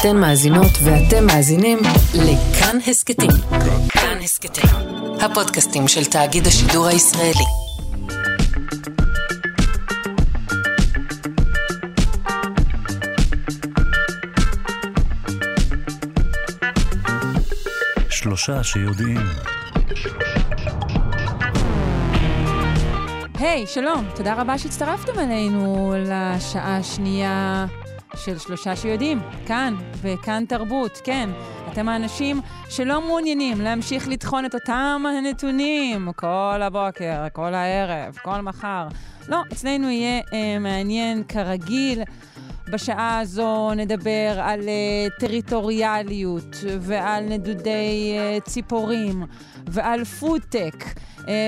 אתן מאזינות ואתם מאזינים לכאן הסכתים. כאן הסכתים, הפודקאסטים של תאגיד השידור הישראלי. שלושה שיודעים. היי, hey, שלום, תודה רבה שהצטרפתם אלינו לשעה השנייה של שלושה שיודעים, כאן, וכאן תרבות, כן. אתם האנשים שלא מעוניינים להמשיך לטחון את אותם הנתונים כל הבוקר, כל הערב, כל מחר. לא, אצלנו יהיה אה, מעניין כרגיל. בשעה הזו נדבר על uh, טריטוריאליות ועל נדודי uh, ציפורים ועל פודטק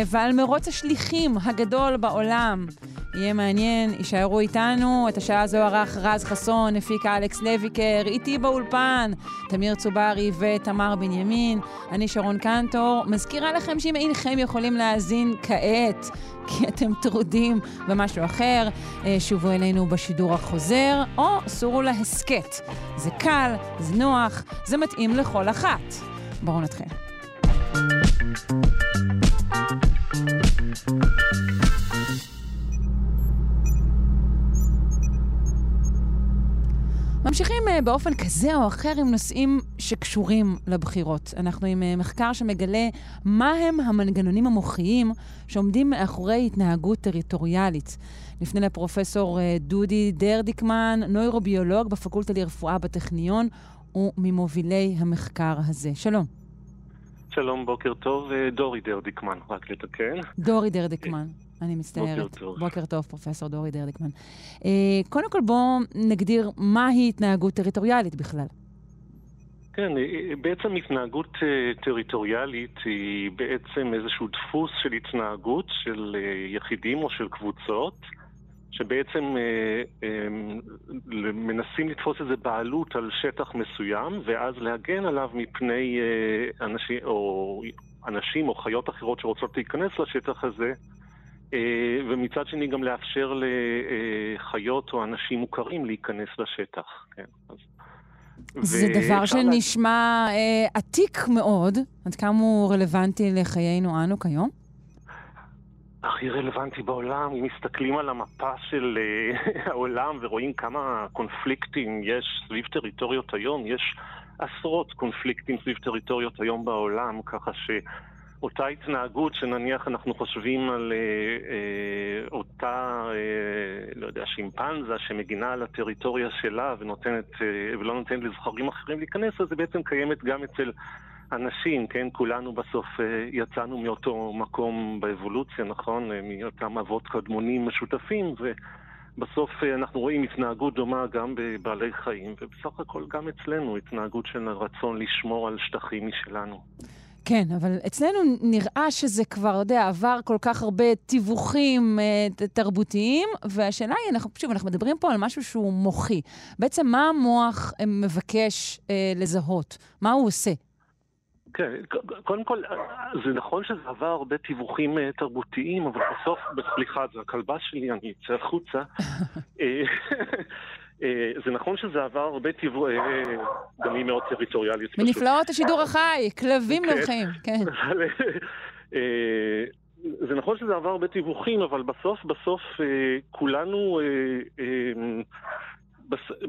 ועל מרוץ השליחים הגדול בעולם. יהיה מעניין, יישארו איתנו. את השעה הזו ערך רז חסון, הפיקה אלכס לויקר, איתי באולפן, תמיר צוברי ותמר בנימין. אני שרון קנטור. מזכירה לכם שאם אינכם יכולים להאזין כעת, כי אתם טרודים במשהו אחר, שובו אלינו בשידור החוזר, או סורו להסכת. זה קל, זה נוח, זה מתאים לכל אחת. בואו נתחיל. ממשיכים באופן כזה או אחר עם נושאים שקשורים לבחירות. אנחנו עם מחקר שמגלה מה הם המנגנונים המוחיים שעומדים מאחורי התנהגות טריטוריאלית. נפנה לפרופסור דודי דרדיקמן, נוירוביולוג בפקולטה לרפואה בטכניון, וממובילי המחקר הזה. שלום. שלום, בוקר טוב. דורי דרדיקמן, רק לתקן. דורי דרדיקמן. אני מצטערת. בוקר טוב. בוקר טוב, פרופסור דורי דרדיקמן. אה, קודם כל, בואו נגדיר מהי התנהגות טריטוריאלית בכלל. כן, בעצם התנהגות טריטוריאלית היא בעצם איזשהו דפוס של התנהגות של יחידים או של קבוצות, שבעצם מנסים לתפוס איזה בעלות על שטח מסוים, ואז להגן עליו מפני אנשים או, אנשים או חיות אחרות שרוצות להיכנס לשטח הזה. ומצד שני גם לאפשר לחיות או אנשים מוכרים להיכנס לשטח. כן, אז... זה דבר שנשמע אה, עתיק מאוד, עד כמה הוא רלוונטי לחיינו אנו כיום? הכי רלוונטי בעולם, אם מסתכלים על המפה של העולם ורואים כמה קונפליקטים יש סביב טריטוריות היום, יש עשרות קונפליקטים סביב טריטוריות היום בעולם, ככה ש... אותה התנהגות שנניח אנחנו חושבים על אה, אה, אותה, אה, לא יודע, שימפנזה שמגינה על הטריטוריה שלה ונותנת, אה, ולא נותנת לזכרים אחרים להיכנס, אז זה בעצם קיימת גם אצל אנשים, כן? כולנו בסוף אה, יצאנו מאותו מקום באבולוציה, נכון? אה, מאותם אבות קדמונים משותפים, ובסוף אה, אנחנו רואים התנהגות דומה גם בבעלי חיים, ובסך הכל גם אצלנו התנהגות של רצון לשמור על שטחים משלנו. כן, אבל אצלנו נראה שזה כבר, יודע, עבר כל כך הרבה תיווכים אה, תרבותיים, והשאלה היא, אנחנו, שוב, אנחנו מדברים פה על משהו שהוא מוחי. בעצם מה המוח מבקש אה, לזהות? מה הוא עושה? כן, קודם כל, זה נכון שזה עבר הרבה תיווכים uh, תרבותיים, אבל בסוף, סליחה, זה הכלבה שלי, אני אצא החוצה. זה נכון שזה עבר הרבה תיווך, גם היא מאוד טריטוריאלית. מנפלאות השידור החי, כלבים נובחים, כן. זה נכון שזה עבר הרבה תיווכים, אבל בסוף, בסוף כולנו,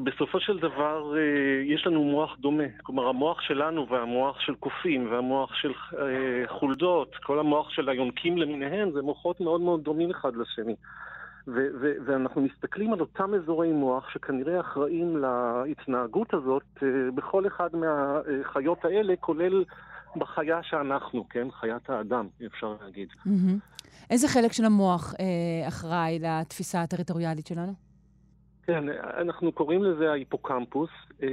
בסופו של דבר יש לנו מוח דומה. כלומר, המוח שלנו והמוח של קופים והמוח של חולדות, כל המוח של היונקים למיניהם, זה מוחות מאוד מאוד דומים אחד לשני. ו- ו- ואנחנו מסתכלים על אותם אזורי מוח שכנראה אחראים להתנהגות הזאת uh, בכל אחד מהחיות האלה, כולל בחיה שאנחנו, כן? חיית האדם, אפשר להגיד. Mm-hmm. איזה חלק של המוח אה, אחראי לתפיסה הטריטוריאלית שלנו? כן, אנחנו קוראים לזה ההיפוקמפוס. אה,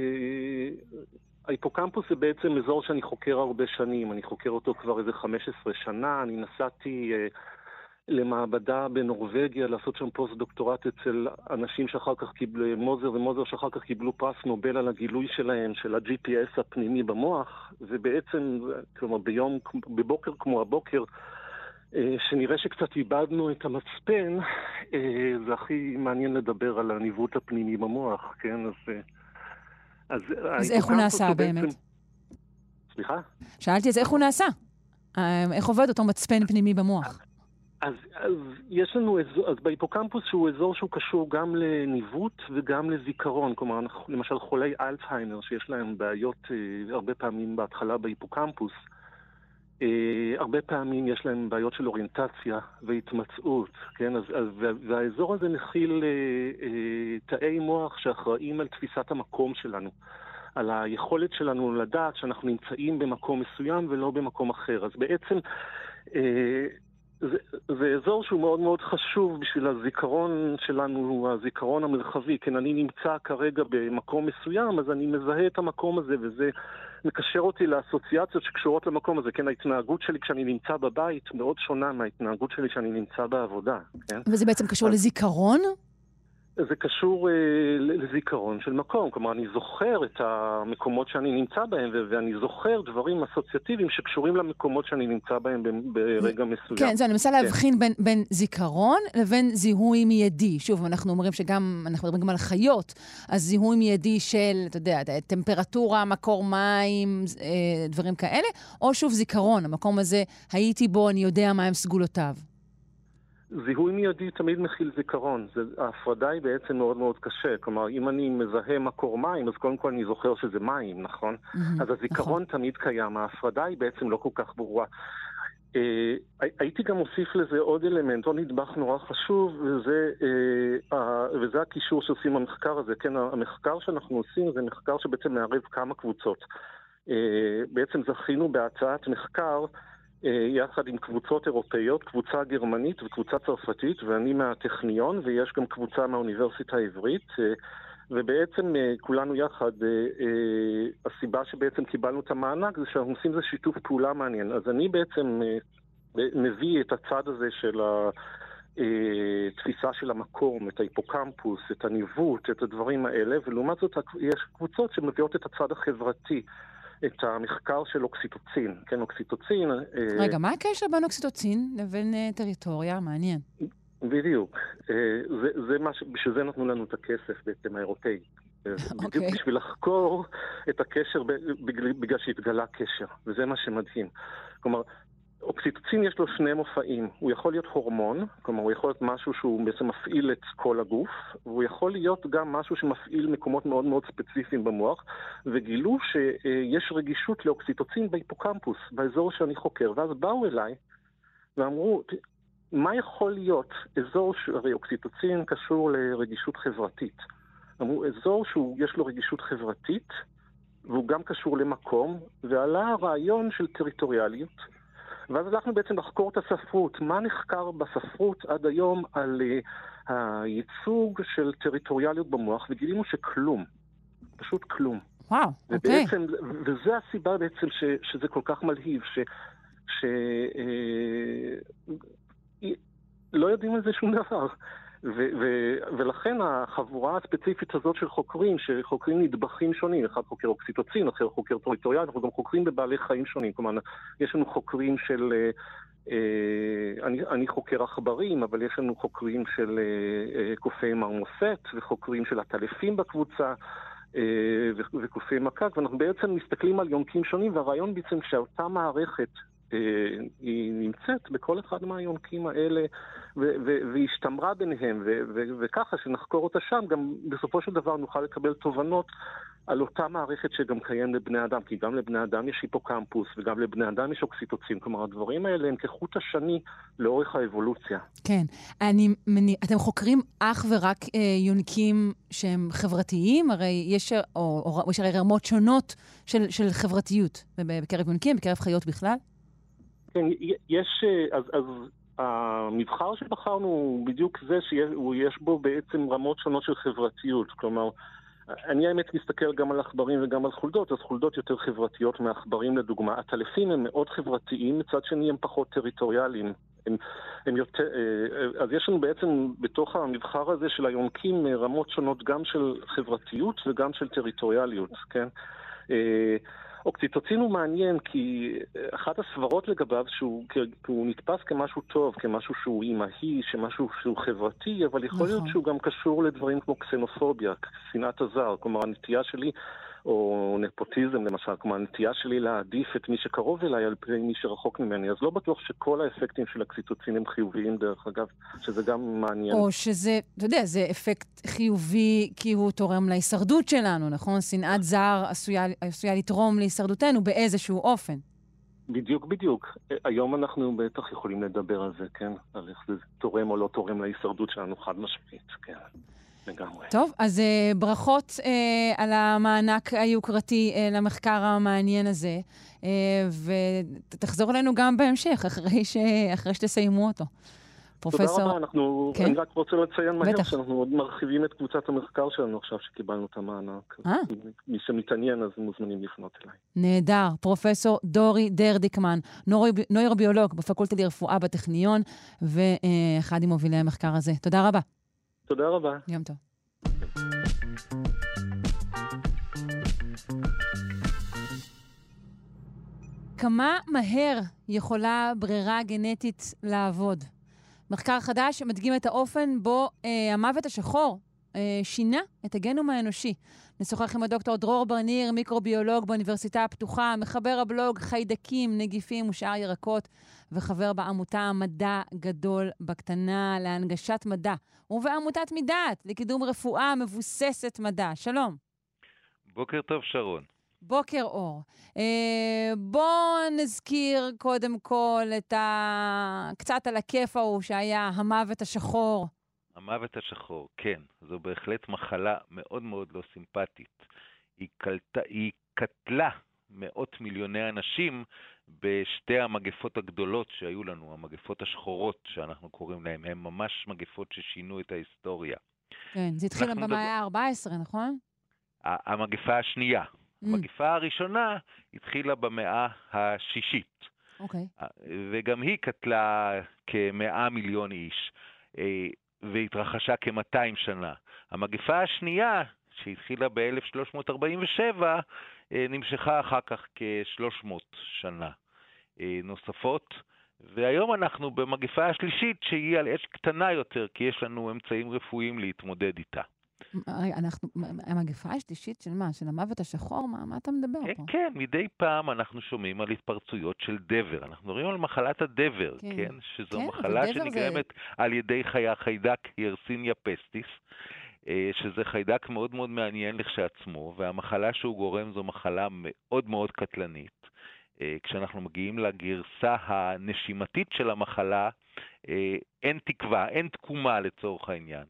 ההיפוקמפוס זה בעצם אזור שאני חוקר הרבה שנים, אני חוקר אותו כבר איזה 15 שנה, אני נסעתי... אה, למעבדה בנורבגיה לעשות שם פוסט-דוקטורט אצל אנשים שאחר כך קיבלו, מוזר ומוזר שאחר כך קיבלו פרס נובל על הגילוי שלהם, של ה-GPS הפנימי במוח, ובעצם, כלומר ביום, בבוקר כמו הבוקר, שנראה שקצת איבדנו את המצפן, זה הכי מעניין לדבר על הניווט הפנימי במוח, כן? אז אז, אז איך הוא נעשה באמת? בעצם... סליחה? שאלתי אז איך הוא נעשה? אה, איך עובד אותו מצפן פנימי במוח? אז, אז יש לנו אזור, אז בהיפוקמפוס שהוא אזור שהוא קשור גם לניווט וגם לזיכרון. כלומר, למשל חולי אלצהיימר שיש להם בעיות אה, הרבה פעמים בהתחלה בהיפוקמפוס, אה, הרבה פעמים יש להם בעיות של אוריינטציה והתמצאות, כן? אז, אז, והאזור הזה מכיל אה, אה, תאי מוח שאחראים על תפיסת המקום שלנו. על היכולת שלנו לדעת שאנחנו נמצאים במקום מסוים ולא במקום אחר. אז בעצם אה, זה, זה אזור שהוא מאוד מאוד חשוב בשביל הזיכרון שלנו, הזיכרון המרחבי. כן, אני נמצא כרגע במקום מסוים, אז אני מזהה את המקום הזה, וזה מקשר אותי לאסוציאציות שקשורות למקום הזה. כן, ההתנהגות שלי כשאני נמצא בבית מאוד שונה מההתנהגות שלי כשאני נמצא בעבודה. כן? וזה בעצם קשור אז... לזיכרון? זה קשור אה, לזיכרון של מקום. כלומר, אני זוכר את המקומות שאני נמצא בהם, ואני זוכר דברים אסוציאטיביים שקשורים למקומות שאני נמצא בהם ברגע מסוים. כן, זה, אני מנסה כן. להבחין בין, בין זיכרון לבין זיהוי מיידי. שוב, אנחנו אומרים שגם, אנחנו מדברים גם על חיות, אז זיהוי מיידי של, אתה יודע, טמפרטורה, מקור מים, אה, דברים כאלה, או שוב זיכרון, המקום הזה, הייתי בו, אני יודע מהם סגולותיו. זיהוי מיידי תמיד מכיל זיכרון. זה, ההפרדה היא בעצם מאוד מאוד קשה. כלומר, אם אני מזהה מקור מים, אז קודם כל אני זוכר שזה מים, נכון? Mm-hmm, אז הזיכרון נכון. תמיד קיים, ההפרדה היא בעצם לא כל כך ברורה. אה, הייתי גם מוסיף לזה עוד אלמנט, עוד נדבך נורא חשוב, וזה, אה, וזה הקישור שעושים במחקר הזה. כן, המחקר שאנחנו עושים זה מחקר שבעצם מערב כמה קבוצות. אה, בעצם זכינו בהצעת מחקר יחד עם קבוצות אירופאיות, קבוצה גרמנית וקבוצה צרפתית, ואני מהטכניון, ויש גם קבוצה מהאוניברסיטה העברית. אה, ובעצם אה, כולנו יחד, הסיבה שבעצם קיבלנו את המענק זה שאנחנו עושים איזה שיתוף פעולה מעניין. אז אני בעצם מביא את הצד הזה של התפיסה של המקום, את ההיפוקמפוס, את הניווט, את הדברים האלה, ולעומת זאת יש קבוצות שמביאות את הצד החברתי. את המחקר של אוקסיטוצין. כן, אוקסיטוצין... אה, רגע, מה הקשר בין אוקסיטוצין לבין uh, טריטוריה? מעניין. בדיוק. Uh, זה, זה מה ש... בשביל זה נתנו לנו את הכסף בעצם האירופאי. בדיוק okay. אוקיי. בשביל לחקור את הקשר, בגלל שהתגלה קשר, וזה מה שמדהים. כלומר, אוקסיטוצין יש לו שני מופעים. הוא יכול להיות הורמון, כלומר הוא יכול להיות משהו שהוא בעצם מפעיל את כל הגוף, והוא יכול להיות גם משהו שמפעיל מקומות מאוד מאוד ספציפיים במוח, וגילו שיש רגישות לאוקסיטוצין בהיפוקמפוס, באזור שאני חוקר, ואז באו אליי ואמרו, מה יכול להיות אזור, הרי אוקסיטוצין קשור לרגישות חברתית. אמרו, אזור שיש לו רגישות חברתית, והוא גם קשור למקום, ועלה הרעיון של טריטוריאליות. ואז הלכנו בעצם לחקור את הספרות. מה נחקר בספרות עד היום על uh, הייצוג של טריטוריאליות במוח, וגילינו שכלום. פשוט כלום. וואו, אוקיי. ובעצם, וזו הסיבה בעצם ש, שזה כל כך מלהיב, ש... ש אה, לא יודעים על זה שום דבר. ו- ו- ולכן החבורה הספציפית הזאת של חוקרים, שחוקרים נדבכים שונים, אחד חוקר אוקסיטוצין, אחר חוקר טריטוריאל, אנחנו גם חוקרים בבעלי חיים שונים. כלומר, יש לנו חוקרים של... אה, אה, אני, אני חוקר עכברים, אבל יש לנו חוקרים של אה, קופי מרמוסט וחוקרים של עטלפים בקבוצה. וקופי מקק, ואנחנו בעצם מסתכלים על יונקים שונים, והרעיון בעצם שאותה מערכת היא נמצאת בכל אחד מהיונקים האלה והשתמרה ביניהם, וככה שנחקור אותה שם, גם בסופו של דבר נוכל לקבל תובנות על אותה מערכת שגם קיים לבני אדם, כי גם לבני אדם יש היפוקמפוס וגם לבני אדם יש אוקסיטוצין, כלומר הדברים האלה הם כחוט השני לאורך האבולוציה. כן. אני, מני, אתם חוקרים אך ורק אה, יונקים שהם חברתיים? הרי יש, או, או, יש הרי רמות שונות של, של חברתיות בקרב יונקים, בקרב חיות בכלל? כן, יש, אז, אז המבחר שבחרנו הוא בדיוק זה שיש בו בעצם רמות שונות של חברתיות. כלומר, אני האמת מסתכל גם על עכברים וגם על חולדות, אז חולדות יותר חברתיות מעכברים לדוגמה. הטלפים הם מאוד חברתיים, מצד שני הם פחות טריטוריאליים. הם, הם יותר, אה, אז יש לנו בעצם בתוך המבחר הזה של היונקים רמות שונות גם של חברתיות וגם של טריטוריאליות, כן? אה, אוקציטוצין הוא מעניין כי אחת הסברות לגביו שהוא הוא נתפס כמשהו טוב, כמשהו שהוא אימהי, שמשהו שהוא חברתי, אבל יכול נכון. להיות שהוא גם קשור לדברים כמו קסנופוביה, שנאת הזר. כלומר, הנטייה שלי או נפוטיזם למשל, כמו הנטייה שלי להעדיף את מי שקרוב אליי על פני מי שרחוק ממני, אז לא בטוח שכל האפקטים של הציטוטים הם חיוביים דרך אגב, שזה גם מעניין. או שזה, אתה יודע, זה אפקט חיובי כי הוא תורם להישרדות שלנו, נכון? שנאת זר עשויה, עשויה לתרום להישרדותנו באיזשהו אופן. בדיוק, בדיוק. היום אנחנו בטח יכולים לדבר על זה, כן? על איך זה תורם או לא תורם להישרדות שלנו חד משמעית, כן. לגמרי. טוב, אז uh, ברכות uh, על המענק היוקרתי uh, למחקר המעניין הזה, uh, ותחזור אלינו גם בהמשך, אחרי, ש... אחרי שתסיימו אותו. פרופסור... תודה רבה, אנחנו... כן? אני רק רוצה לציין מהר בטח. שאנחנו עוד מרחיבים את קבוצת המחקר שלנו עכשיו שקיבלנו את המענק. אה? מי שמתעניין אז מוזמנים לפנות אליי. נהדר. פרופסור דורי דרדיקמן, נוירוביולוג בפקולטה לרפואה בטכניון, ואחד ממובילי המחקר הזה. תודה רבה. תודה רבה. יום טוב. כמה מהר יכולה ברירה גנטית לעבוד? מחקר חדש מדגים את האופן בו אה, המוות השחור שינה את הגנום האנושי. נשוחח עם הדוקטור דרור ברניר, מיקרוביולוג באוניברסיטה הפתוחה, מחבר הבלוג חיידקים, נגיפים ושאר ירקות, וחבר בעמותה מדע גדול בקטנה להנגשת מדע, ובעמותת מידעת לקידום רפואה מבוססת מדע. שלום. בוקר טוב, שרון. בוקר אור. אה, בואו נזכיר קודם כל את ה... קצת על הכיף ההוא שהיה המוות השחור. המוות השחור, כן. זו בהחלט מחלה מאוד מאוד לא סימפטית. היא, קלט... היא קטלה מאות מיליוני אנשים בשתי המגפות הגדולות שהיו לנו, המגפות השחורות שאנחנו קוראים להן, הן ממש מגפות ששינו את ההיסטוריה. כן, זה התחיל במאה ה-14, נכון? המגפה השנייה. Mm. המגפה הראשונה התחילה במאה השישית. אוקיי. Okay. וגם היא קטלה כמאה מיליון איש, אה, והתרחשה כ-200 שנה. המגפה השנייה, שהתחילה ב-1347, אה, נמשכה אחר כך כ-300 שנה אה, נוספות. והיום אנחנו במגפה השלישית שהיא על אש קטנה יותר, כי יש לנו אמצעים רפואיים להתמודד איתה. אנחנו, המגפה השלישית של מה? של המוות השחור? מה, מה אתה מדבר כן, פה? כן, מדי פעם אנחנו שומעים על התפרצויות של דבר. אנחנו מדברים על מחלת הדבר, כן? כן שזו כן, מחלה שנגרמת זה... על ידי חיה חיידק ירסיניה פסטיס. אה, שזה חיידק מאוד מאוד מעניין לכשעצמו, והמחלה שהוא גורם זו מחלה מאוד מאוד קטלנית. אה, כשאנחנו מגיעים לגרסה הנשימתית של המחלה, אה, אין תקווה, אין תקומה לצורך העניין.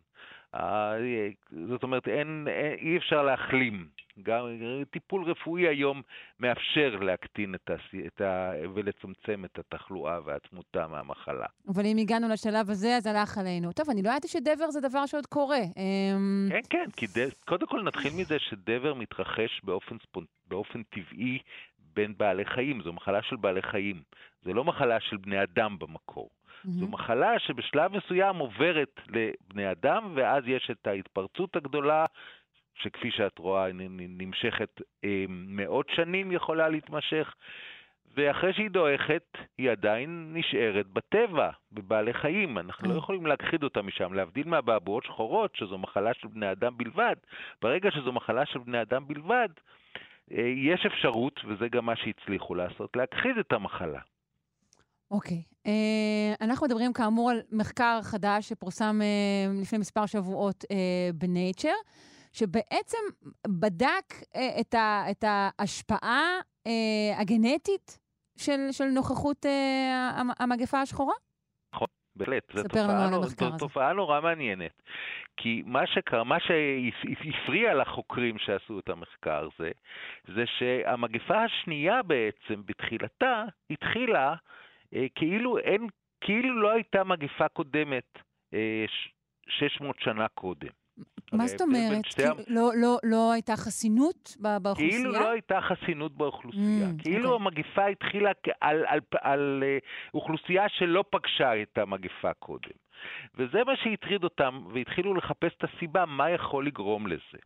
זאת אומרת, אין, אי אפשר להחלים. גם טיפול רפואי היום מאפשר להקטין את הס... את ה... ולצמצם את התחלואה והתמותה מהמחלה. אבל אם הגענו לשלב הזה, אז הלך עלינו. טוב, אני לא ידעתי שדבר זה דבר שעוד קורה. אמ, כן, כן, כי ד... קודם כל נתחיל מזה שדבר מתרחש באופן, ספונ... באופן טבעי בין בעלי חיים. זו מחלה של בעלי חיים. זו לא מחלה של בני אדם במקור. Mm-hmm. זו מחלה שבשלב מסוים עוברת לבני אדם, ואז יש את ההתפרצות הגדולה, שכפי שאת רואה נמשכת אה, מאות שנים, יכולה להתמשך, ואחרי שהיא דועכת, היא עדיין נשארת בטבע, בבעלי חיים. אנחנו. לא יכולים להכחיד אותה משם. להבדיל מהבעבועות שחורות, שזו מחלה של בני אדם בלבד, ברגע שזו מחלה של בני אדם בלבד, אה, יש אפשרות, וזה גם מה שהצליחו לעשות, להכחיד את המחלה. אוקיי. Okay. Uh, אנחנו מדברים כאמור על מחקר חדש שפורסם uh, לפני מספר שבועות uh, בנייצ'ר, שבעצם בדק uh, את, ה, את ההשפעה uh, הגנטית של, של נוכחות uh, המגפה השחורה? נכון, בהחלט. זו תופעה, נור, זו תופעה נורא מעניינת. כי מה שקרה, מה שהפריע לחוקרים שעשו את המחקר הזה, זה שהמגפה השנייה בעצם, בתחילתה, התחילה אה, כאילו אין, כאילו לא הייתה מגפה קודמת 600 אה, שנה קודם. מה זאת אומרת? כי לא, לא, לא הייתה חסינות באוכלוסייה? כאילו לא הייתה חסינות באוכלוסייה. Mm, כאילו okay. אוקיי. המגיפה התחילה על, על, על, על אה, אוכלוסייה שלא פגשה את המגיפה קודם. וזה מה שהטריד אותם, והתחילו לחפש את הסיבה מה יכול לגרום לזה.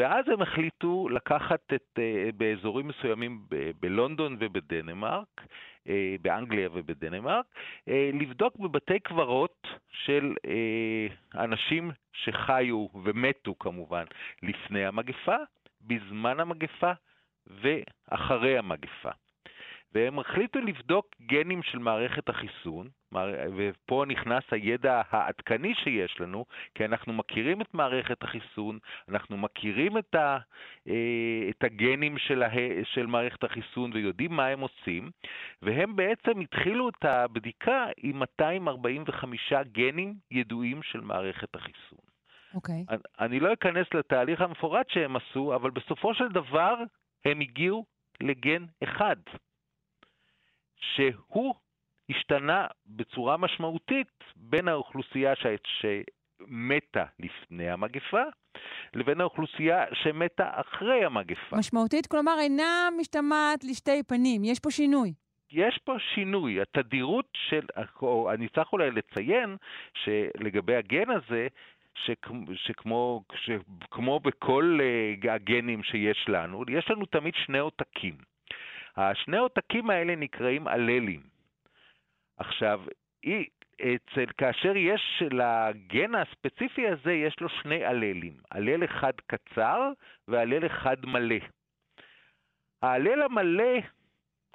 ואז הם החליטו לקחת את, באזורים מסוימים בלונדון ובדנמרק, אה, באנגליה ובדנמרק, אה, לבדוק בבתי קברות של אה, אנשים שחיו ומתו כמובן לפני המגפה, בזמן המגפה ואחרי המגפה. והם החליטו לבדוק גנים של מערכת החיסון, ופה נכנס הידע העדכני שיש לנו, כי אנחנו מכירים את מערכת החיסון, אנחנו מכירים את, ה, אה, את הגנים של, ה, של מערכת החיסון ויודעים מה הם עושים, והם בעצם התחילו את הבדיקה עם 245 גנים ידועים של מערכת החיסון. אוקיי. Okay. אני, אני לא אכנס לתהליך המפורט שהם עשו, אבל בסופו של דבר הם הגיעו לגן אחד. שהוא השתנה בצורה משמעותית בין האוכלוסייה ש... שמתה לפני המגפה לבין האוכלוסייה שמתה אחרי המגפה. משמעותית, כלומר, אינה משתמעת לשתי פנים, יש פה שינוי. יש פה שינוי. התדירות של, או אני צריך אולי לציין שלגבי הגן הזה, שכמו, שכמו, שכמו בכל uh, הגנים שיש לנו, יש לנו תמיד שני עותקים. השני עותקים האלה נקראים אללים. עכשיו, אצל, כאשר יש לגן הספציפי הזה, יש לו שני אללים, הלל אחד קצר והלל אחד מלא. ההלל המלא,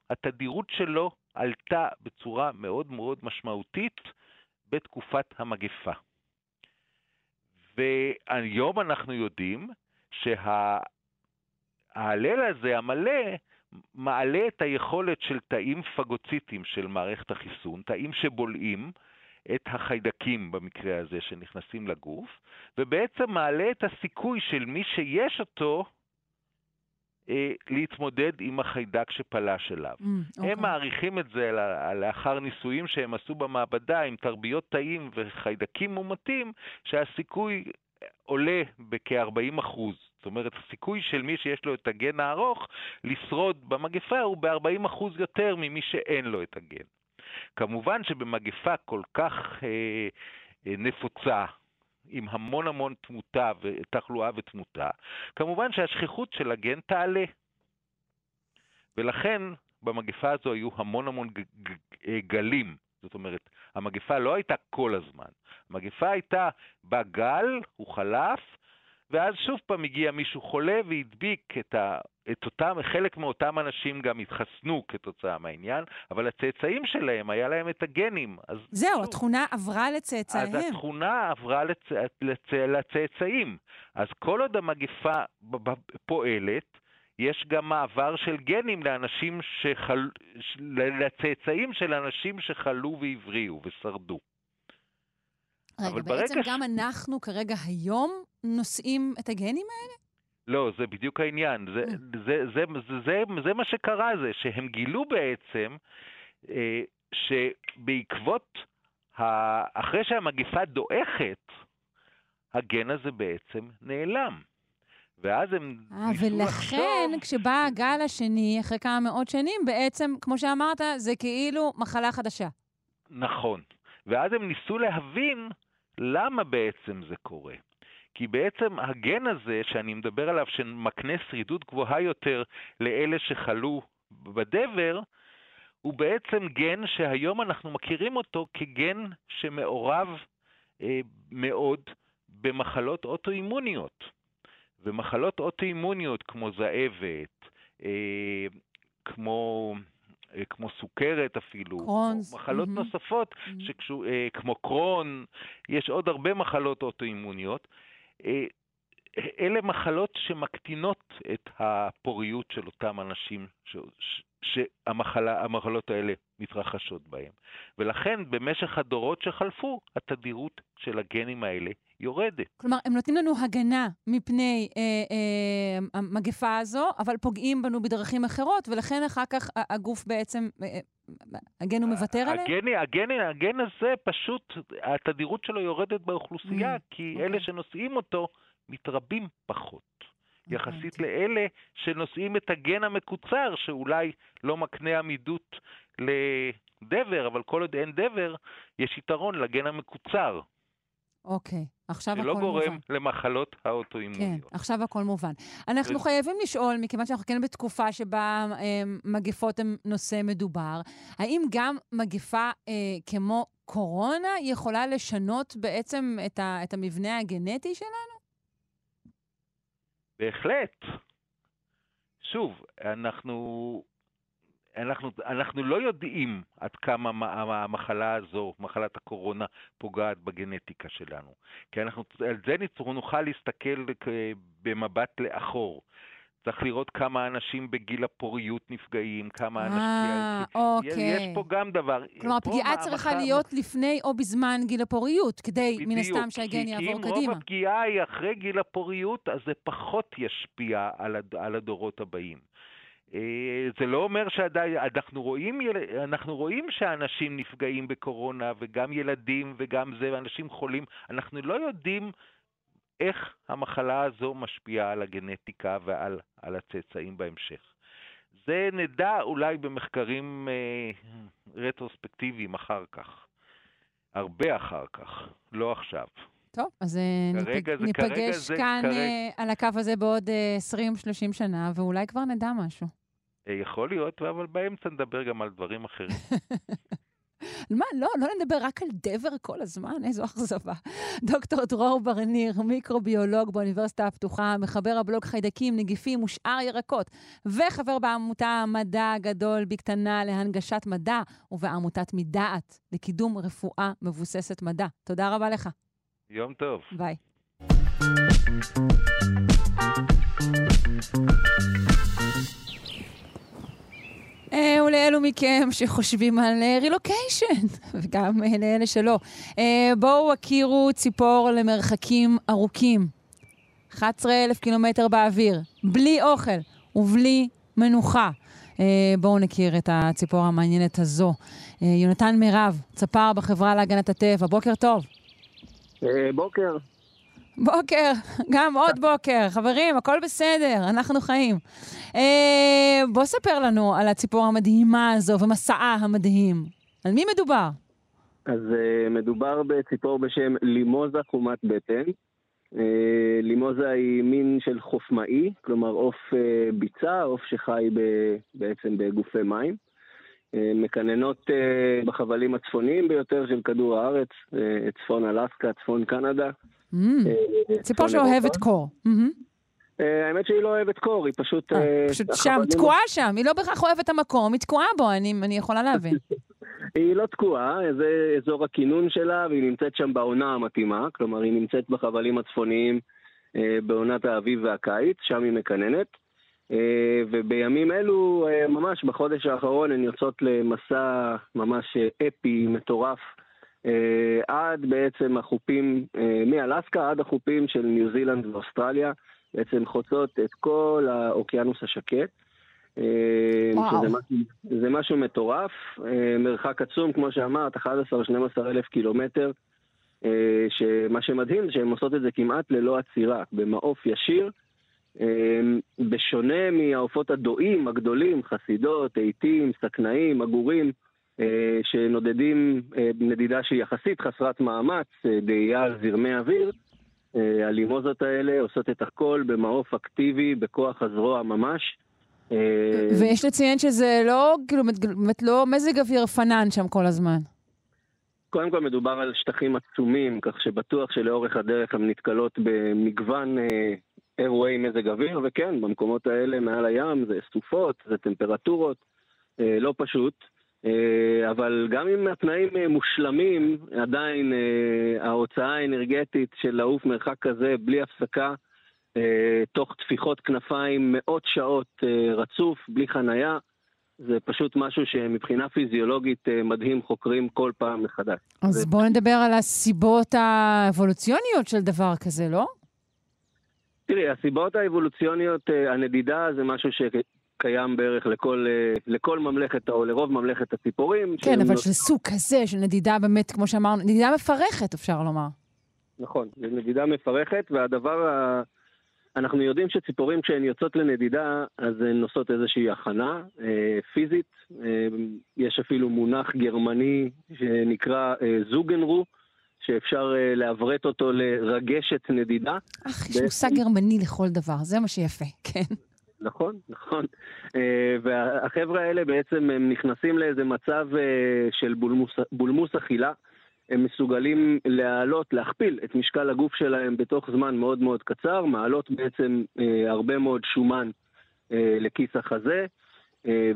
התדירות שלו עלתה בצורה מאוד מאוד משמעותית בתקופת המגפה. והיום אנחנו יודעים שההלל הזה, המלא, מעלה את היכולת של תאים פגוציטיים של מערכת החיסון, תאים שבולעים את החיידקים במקרה הזה שנכנסים לגוף, ובעצם מעלה את הסיכוי של מי שיש אותו אה, להתמודד עם החיידק שפלש אליו. Mm, okay. הם אוקיי. מעריכים את זה לאחר ניסויים שהם עשו במעבדה עם תרביות תאים וחיידקים מומתים, שהסיכוי עולה בכ-40 אחוז. זאת אומרת, הסיכוי של מי שיש לו את הגן הארוך לשרוד במגפה הוא ב-40% יותר ממי שאין לו את הגן. כמובן שבמגפה כל כך אה, אה, נפוצה, עם המון המון תמותה, תחלואה ותמותה, כמובן שהשכיחות של הגן תעלה. ולכן במגפה הזו היו המון המון אה, גלים. זאת אומרת, המגפה לא הייתה כל הזמן. המגפה הייתה בגל, הוא חלף, ואז שוב פעם הגיע מישהו חולה והדביק את, ה, את אותם, חלק מאותם אנשים גם התחסנו כתוצאה מהעניין, אבל הצאצאים שלהם, היה להם את הגנים. אז זהו, שוב, התכונה עברה לצאצאיהם. אז התכונה עברה לצ, לצ, לצאצאים. אז כל עוד המגפה פועלת, יש גם מעבר של גנים לאנשים שחל... לצאצאים של אנשים שחלו והבריאו ושרדו. רגע, בעצם ש... גם אנחנו כרגע היום נושאים את הגנים האלה? לא, זה בדיוק העניין. זה, אה. זה, זה, זה, זה, זה מה שקרה, זה שהם גילו בעצם אה, שבעקבות, ה... אחרי שהמגיפה דועכת, הגן הזה בעצם נעלם. ואז הם 아, אה, ניסו לחשוב... ולכן, כשבא הגל השני, אחרי כמה מאות שנים, בעצם, כמו שאמרת, זה כאילו מחלה חדשה. נכון. ואז הם ניסו להבין למה בעצם זה קורה? כי בעצם הגן הזה שאני מדבר עליו, שמקנה שרידות גבוהה יותר לאלה שחלו בדבר, הוא בעצם גן שהיום אנחנו מכירים אותו כגן שמעורב אה, מאוד במחלות אוטואימוניות. ומחלות אוטואימוניות כמו זאבת, אה, כמו כמו סוכרת אפילו, קרונס. מחלות mm-hmm. נוספות, mm-hmm. שקשור, אה, כמו קרון, יש עוד הרבה מחלות אוטואימוניות. אה, אלה מחלות שמקטינות את הפוריות של אותם אנשים ש, ש, שהמחלות האלה מתרחשות בהם. ולכן במשך הדורות שחלפו, התדירות של הגנים האלה יורדת. כלומר, הם נותנים לנו הגנה מפני אה, אה, המגפה הזו, אבל פוגעים בנו בדרכים אחרות, ולכן אחר כך הגוף בעצם, אה, אה הגן הוא מוותר עליהם? הגן, הגן, הגן הזה פשוט, התדירות שלו יורדת באוכלוסייה, mm, כי okay. אלה אוקיי. שנושאים אותו מתרבים פחות. יחסית לאלה שנושאים את הגן המקוצר, שאולי לא מקנה עמידות לדבר, אבל כל עוד אין דבר, יש יתרון לגן המקוצר. אוקיי, עכשיו הכל מובן. שלא גורם למחלות האוטואימוניות. כן, עכשיו הכל מובן. אנחנו ו... חייבים לשאול, מכיוון שאנחנו כן בתקופה שבה אה, מגפות הן נושא מדובר, האם גם מגפה אה, כמו קורונה יכולה לשנות בעצם את, ה, את המבנה הגנטי שלנו? בהחלט. שוב, אנחנו, אנחנו, אנחנו לא יודעים עד כמה המחלה הזו, מחלת הקורונה, פוגעת בגנטיקה שלנו. כי אנחנו, על זה נוכל להסתכל במבט לאחור. צריך לראות כמה אנשים בגיל הפוריות נפגעים, כמה אה, אנשים... אוקיי. יש פה גם דבר... כלומר, הפגיעה צריכה. להיות לפני או בזמן גיל הפוריות, כדי, בדיוק, מן הסתם, שהגן יעבור קדימה. כי אם רוב הפגיעה היא אחרי גיל הפוריות, אז זה פחות ישפיע. על הדורות הבאים. אה, זה לא אומר שעדיין, אנחנו רואים, אנחנו רואים שאנשים נפגעים בקורונה, וגם ילדים וגם זה, ואנשים חולים. אנחנו לא יודעים איך המחלה הזו משפיעה על הגנטיקה ועל על הצאצאים בהמשך. זה נדע אולי במחקרים אה, רטרוספקטיביים אחר כך. הרבה אחר כך, לא עכשיו. טוב, אז אה, כרגע ניפג... זה, ניפגש זה, כאן כרגע... אה, על הקו הזה בעוד אה, 20-30 שנה, ואולי כבר נדע משהו. אה, יכול להיות, אבל באמצע נדבר גם על דברים אחרים. מה, לא, לא נדבר רק על דבר כל הזמן, איזו אכזבה. דוקטור דרור ברניר, מיקרוביולוג באוניברסיטה הפתוחה, מחבר הבלוג חיידקים, נגיפים ושאר ירקות, וחבר בעמותה מדע גדול בקטנה להנגשת מדע, ובעמותת מדעת לקידום רפואה מבוססת מדע. תודה רבה לך. יום טוב. ביי. אה, ולאלו מכם שחושבים על רילוקיישן, אה, וגם אה, לאלה שלא. בואו הכירו ציפור למרחקים ארוכים. 11,000 קילומטר באוויר, בלי אוכל ובלי מנוחה. בואו נכיר את הציפור המעניינת הזו. יונתן מירב, צפר בחברה להגנת הטבע, בוקר טוב. בוקר. בוקר, גם עוד בוקר. חברים, הכל בסדר, אנחנו חיים. אה, בוא ספר לנו על הציפור המדהימה הזו ומסעה המדהים. על מי מדובר? אז uh, מדובר בציפור בשם לימוזה חומת בטן. Uh, לימוזה היא מין של חופמאי, כלומר עוף uh, ביצה, עוף שחי ב, בעצם בגופי מים. Uh, מקננות uh, בחבלים הצפוניים ביותר של כדור הארץ, uh, צפון אלסקה, צפון קנדה. ציפור שאוהבת קור. אה, האמת שהיא לא אוהבת קור, היא פשוט... אה, פשוט שם, תקועה שם, היא לא בהכרח אוהבת את המקום, היא תקועה בו, אני יכולה להבין. היא לא תקועה, זה אזור הכינון שלה, והיא נמצאת שם בעונה המתאימה, כלומר היא נמצאת בחבלים הצפוניים בעונת האביב והקיץ, שם היא מקננת. ובימים אלו, ממש בחודש האחרון, הן יוצאות למסע ממש אפי, מטורף, אה, עד בעצם החופים, אה, מאלסקה עד החופים של ניו זילנד ואוסטרליה, בעצם חוצות את כל האוקיינוס השקט. אה. שזה משהו, זה משהו מטורף, מרחק עצום, כמו שאמרת, 11-12 אלף קילומטר, שמה שמדהים זה שהן עושות את זה כמעט ללא עצירה, במעוף ישיר. בשונה מהעופות הדואים הגדולים, חסידות, עיתים, סכנאים, עגורים, אה, שנודדים אה, נדידה שהיא יחסית חסרת מאמץ, אה, דאייה על זרמי אוויר. הלימוזות האלה עושות את הכל במעוף אקטיבי, בכוח הזרוע ממש. ויש לציין שזה לא, כאילו, באמת לא מזג אוויר פנן שם כל הזמן. קודם כל מדובר על שטחים עצומים, כך שבטוח שלאורך הדרך הן נתקלות במגוון אירועי מזג אוויר, וכן, במקומות האלה מעל הים זה סופות, זה טמפרטורות, לא פשוט. אה, אבל גם אם התנאים אה, מושלמים, עדיין אה, ההוצאה האנרגטית של לעוף מרחק כזה בלי הפסקה, תוך טפיחות כנפיים מאות שעות רצוף, בלי חנייה, זה פשוט משהו שמבחינה פיזיולוגית מדהים חוקרים כל פעם מחדש. אז זה... בואו נדבר על הסיבות האבולוציוניות של דבר כזה, לא? תראי, הסיבות האבולוציוניות, הנדידה זה משהו ש... קיים בערך לכל, אה, לכל ממלכת, או לרוב ממלכת הציפורים. כן, אבל של סוג כזה, של נדידה באמת, כמו שאמרנו, נדידה מפרכת, אפשר לומר. נכון, זו נדידה מפרכת, והדבר ה... אנחנו יודעים שציפורים כשהן יוצאות לנדידה, אז הן עושות איזושהי הכנה אה, פיזית. אה, יש אפילו מונח גרמני שנקרא אה, זוגנרו, שאפשר אה, לעברת אותו לרגשת נדידה. אך, יש מושג גרמני לכל דבר, זה מה שיפה, כן. נכון, נכון. אה, והחבר'ה האלה בעצם הם נכנסים לאיזה מצב אה, של בולמוס, בולמוס אכילה. הם מסוגלים להעלות, להכפיל את משקל הגוף שלהם בתוך זמן מאוד מאוד קצר, מעלות בעצם אה, הרבה מאוד שומן לכיס החזה,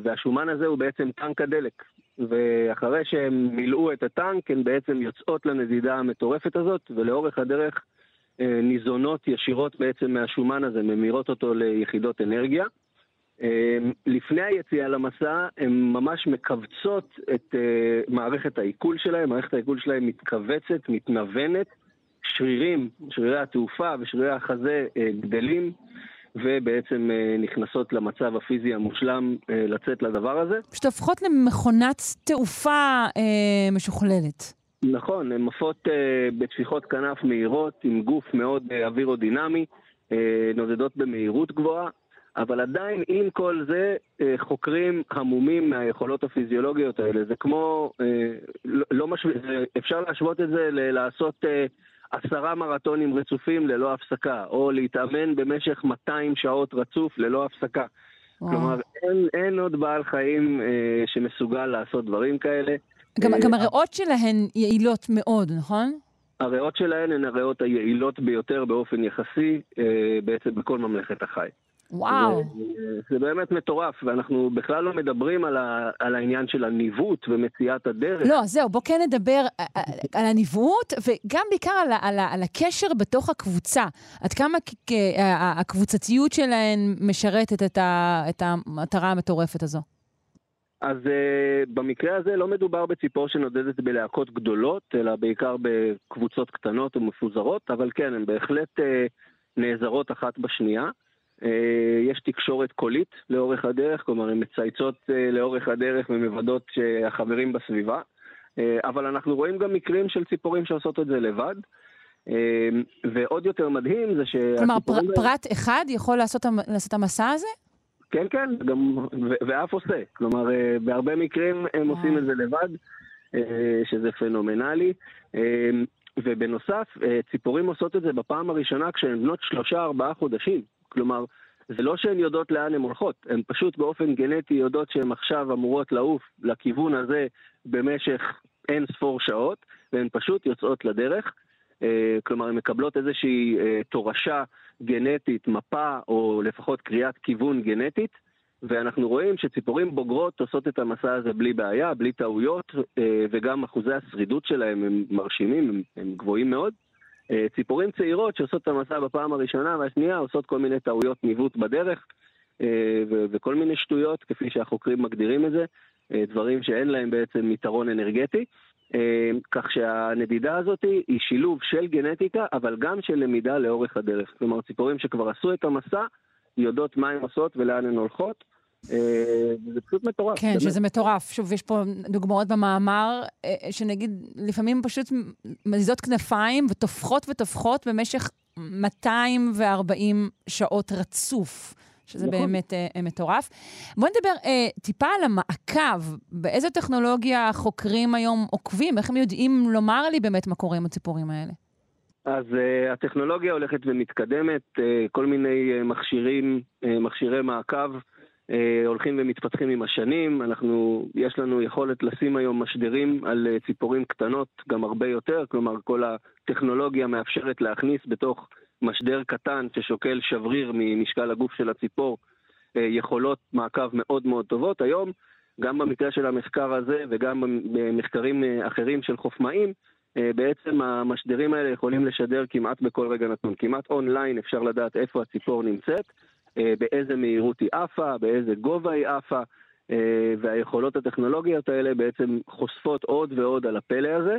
והשומן הזה הוא בעצם טנק הדלק. ואחרי שהם מילאו את הטנק, הן בעצם יוצאות לנדידה המטורפת הזאת, ולאורך הדרך ניזונות ישירות בעצם מהשומן הזה, ממירות אותו ליחידות אנרגיה. לפני היציאה למסע, הן ממש מכווצות את מערכת העיכול שלהם, מערכת העיכול שלהם מתכווצת, מתנוונת, שרירים, שרירי התעופה ושרירי החזה גדלים. ובעצם נכנסות למצב הפיזי המושלם לצאת לדבר הזה. פשוט הופכות למכונת תעופה אה, משוכללת. נכון, הן עפות אה, בתפיחות כנף מהירות, עם גוף מאוד אה, אווירודינמי, אה, נודדות במהירות גבוהה, אבל עדיין עם כל זה אה, חוקרים המומים מהיכולות הפיזיולוגיות האלה. זה כמו, אה, לא, לא מש... אפשר להשוות את זה ללעשות... אה, עשרה מרתונים רצופים ללא הפסקה, או להתאמן במשך 200 שעות רצוף ללא הפסקה. וואו. כלומר, אין, אין עוד בעל חיים אה, שמסוגל לעשות דברים כאלה. גם, אה, גם הריאות שלהן יעילות מאוד, נכון? הריאות שלהן הן הריאות היעילות ביותר באופן יחסי, אה, בעצם בכל ממלכת החי. וואו. זה, זה באמת מטורף, ואנחנו בכלל לא מדברים על, ה, על העניין של הניווט ומציאת הדרך. לא, זהו, בוא כן נדבר על הניווט, וגם בעיקר על, על, על הקשר בתוך הקבוצה. עד כמה הקבוצתיות שלהן משרתת את, ה, את המטרה המטורפת הזו? אז uh, במקרה הזה לא מדובר בציפור שנודדת בלהקות גדולות, אלא בעיקר בקבוצות קטנות ומפוזרות, אבל כן, הן בהחלט uh, נעזרות אחת בשנייה. אה, יש תקשורת קולית לאורך הדרך, כלומר הן מצייצות אה, לאורך הדרך ומוודאות שהחברים בסביבה, אה, אבל אנחנו רואים גם מקרים של ציפורים שעושות את זה לבד. ועוד יותר מדהים זה ש... כלומר, פר, פרט אחד יכול לעשות, לעשות את המסע הזה? כן, כן, גם, ו- ואף עושה. כלומר, בהרבה מקרים הם עושים את זה לבד, שזה פנומנלי. ובנוסף, ציפורים עושות את זה בפעם הראשונה כשהן בנות שלושה-ארבעה חודשים. כלומר, זה לא שהן יודעות לאן הן הולכות, הן פשוט באופן גנטי יודעות שהן עכשיו אמורות לעוף לכיוון הזה במשך אין ספור שעות, והן פשוט יוצאות לדרך. אה, כלומר, הן מקבלות איזושהי אה, תורשה גנטית, מפה, או לפחות קריאת כיוון גנטית, ואנחנו רואים שציפורים בוגרות עושות את המסע הזה בלי בעיה, בלי טעויות, אה, וגם אחוזי השרידות שלהם הם מרשימים, הם, גבוהים מאוד. ציפורים צעירות שעושות את המסע בפעם הראשונה והשנייה עושות כל מיני טעויות ניווט בדרך וכל מיני שטויות, כפי שהחוקרים מגדירים את זה, דברים שאין להם בעצם יתרון אנרגטי. כך שהנדידה הזאת היא שילוב של גנטיקה, אבל גם של למידה לאורך הדרך. כלומר, ציפורים שכבר עשו את המסע, יודעות מה הן עושות ולאן הן הולכות. אה, זה פשוט מטורף. כן, באמת. שזה מטורף. שוב, יש פה דוגמאות במאמר, אה, שנגיד, לפעמים פשוט מזיזות כנפיים וטופחות וטופחות במשך 240 שעות רצוף. שזה נכון. באמת אה, מטורף. בואו נדבר אה, טיפה על המעקב. באיזו טכנולוגיה החוקרים היום עוקבים? איך הם יודעים לומר לי באמת מה קורה עם הציפורים האלה? אז uh, הטכנולוגיה הולכת ומתקדמת, uh, כל מיני uh, מכשירים, uh, מכשירי מעקב. אה, הולכים ומתפתחים עם השנים. אנחנו, יש לנו יכולת לשים היום משדרים על אה, ציפורים קטנות גם הרבה יותר, כלומר כל הטכנולוגיה מאפשרת להכניס בתוך משדר קטן ששוקל שבריר ממשקל הגוף של הציפור אה, יכולות מעקב מאוד מאוד טובות. היום, גם במקרה של המחקר הזה וגם במחקרים אחרים של חופמאים, בעצם המשדרים האלה יכולים לשדר כמעט בכל רגע נתון. כמעט אונליין אפשר לדעת איפה הציפור נמצאת. אה, באיזה מהירות היא עפה, באיזה גובה היא עפה, אה, והיכולות הטכנולוגיות האלה בעצם חושפות עוד ועוד על הפלא הזה.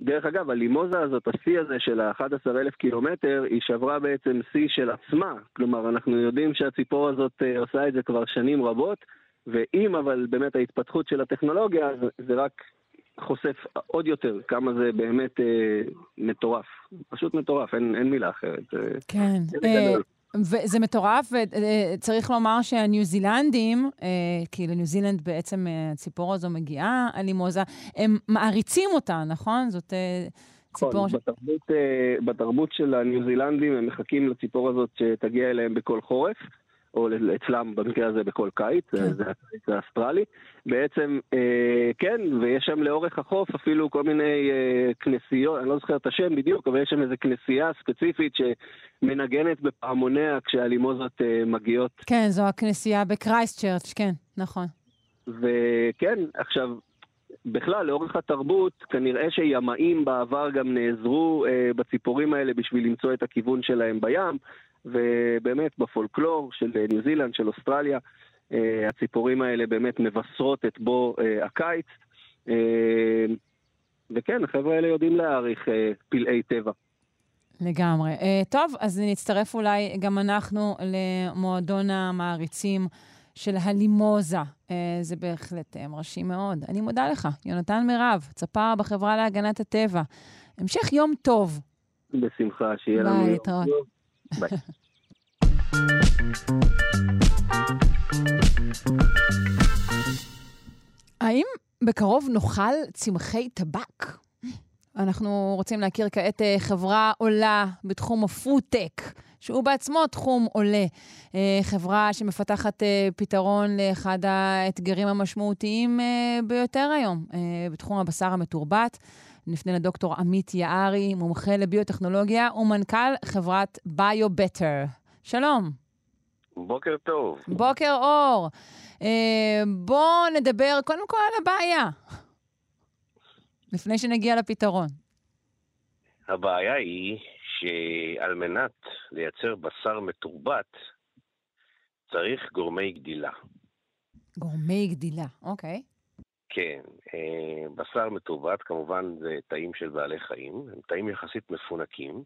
דרך אגב, הלימוזה הזאת, השיא הזה של ה-11,000 קילומטר, היא שברה בעצם שיא של עצמה. כלומר, אנחנו יודעים שהציפור הזאת אה, עושה את זה כבר שנים רבות, ואם אבל באמת ההתפתחות של הטכנולוגיה, זה רק חושף עוד יותר כמה זה באמת אה, מטורף. פשוט מטורף, אין, אין מילה אחרת. כן. אה, וזה מטורף, וצריך לומר שהניו זילנדים, אה, כי לניו זילנד בעצם אה, הציפור הזו מגיעה, הלימוזה, הם מעריצים אותה, נכון? זאת אה, ציפור... נכון, בתרבות, בתרבות של הניו זילנדים הם מחכים לציפור הזאת שתגיע אליהם בכל חורף. או אצלם במקרה הזה בכל קיץ, כן. זה הקיץ האסטרלי. בעצם, אה, כן, ויש שם לאורך החוף אפילו כל מיני אה, כנסיות, אני לא זוכר את השם בדיוק, אבל יש שם איזו כנסייה ספציפית שמנגנת בפעמוניה כשהלימוזות אה, מגיעות. כן, זו הכנסייה בקרייסט צ'רץ', כן, נכון. וכן, עכשיו, בכלל, לאורך התרבות, כנראה שימאים בעבר גם נעזרו אה, בציפורים האלה בשביל למצוא את הכיוון שלהם בים, ובאמת בפולקלור של אה, ניו זילנד, של אוסטרליה, אה, הציפורים האלה באמת מבשרות את בו אה, הקיץ. וכן, החבר'ה האלה יודעים להעריך פלאי טבע. לגמרי. טוב, אז נצטרף אולי גם אנחנו למועדון המעריצים של הלימוזה. זה בהחלט מרשים מאוד. אני מודה לך, יונתן מירב, צפר בחברה להגנת הטבע. המשך יום טוב. בשמחה, שיהיה לנו יום טוב. ביי. האם בקרוב נאכל צמחי טבק? אנחנו רוצים להכיר כעת אה, חברה עולה בתחום הפודטק, שהוא בעצמו תחום עולה. אה, חברה שמפתחת אה, פתרון לאחד האתגרים המשמעותיים ביותר היום, בתחום הבשר המתורבת. נפנה לדוקטור עמית יערי, מומחה לביוטכנולוגיה ומנכ"ל חברת ביו-בטר. שלום. בוקר טוב. בוקר אור. בואו נדבר קודם כל על הבעיה. לפני שנגיע לפתרון. הבעיה היא שעל מנת לייצר בשר מתורבת, צריך גורמי גדילה. גורמי גדילה, אוקיי. כן, אה, בשר מתורבת כמובן זה תאים של בעלי חיים, הם תאים יחסית מפונקים.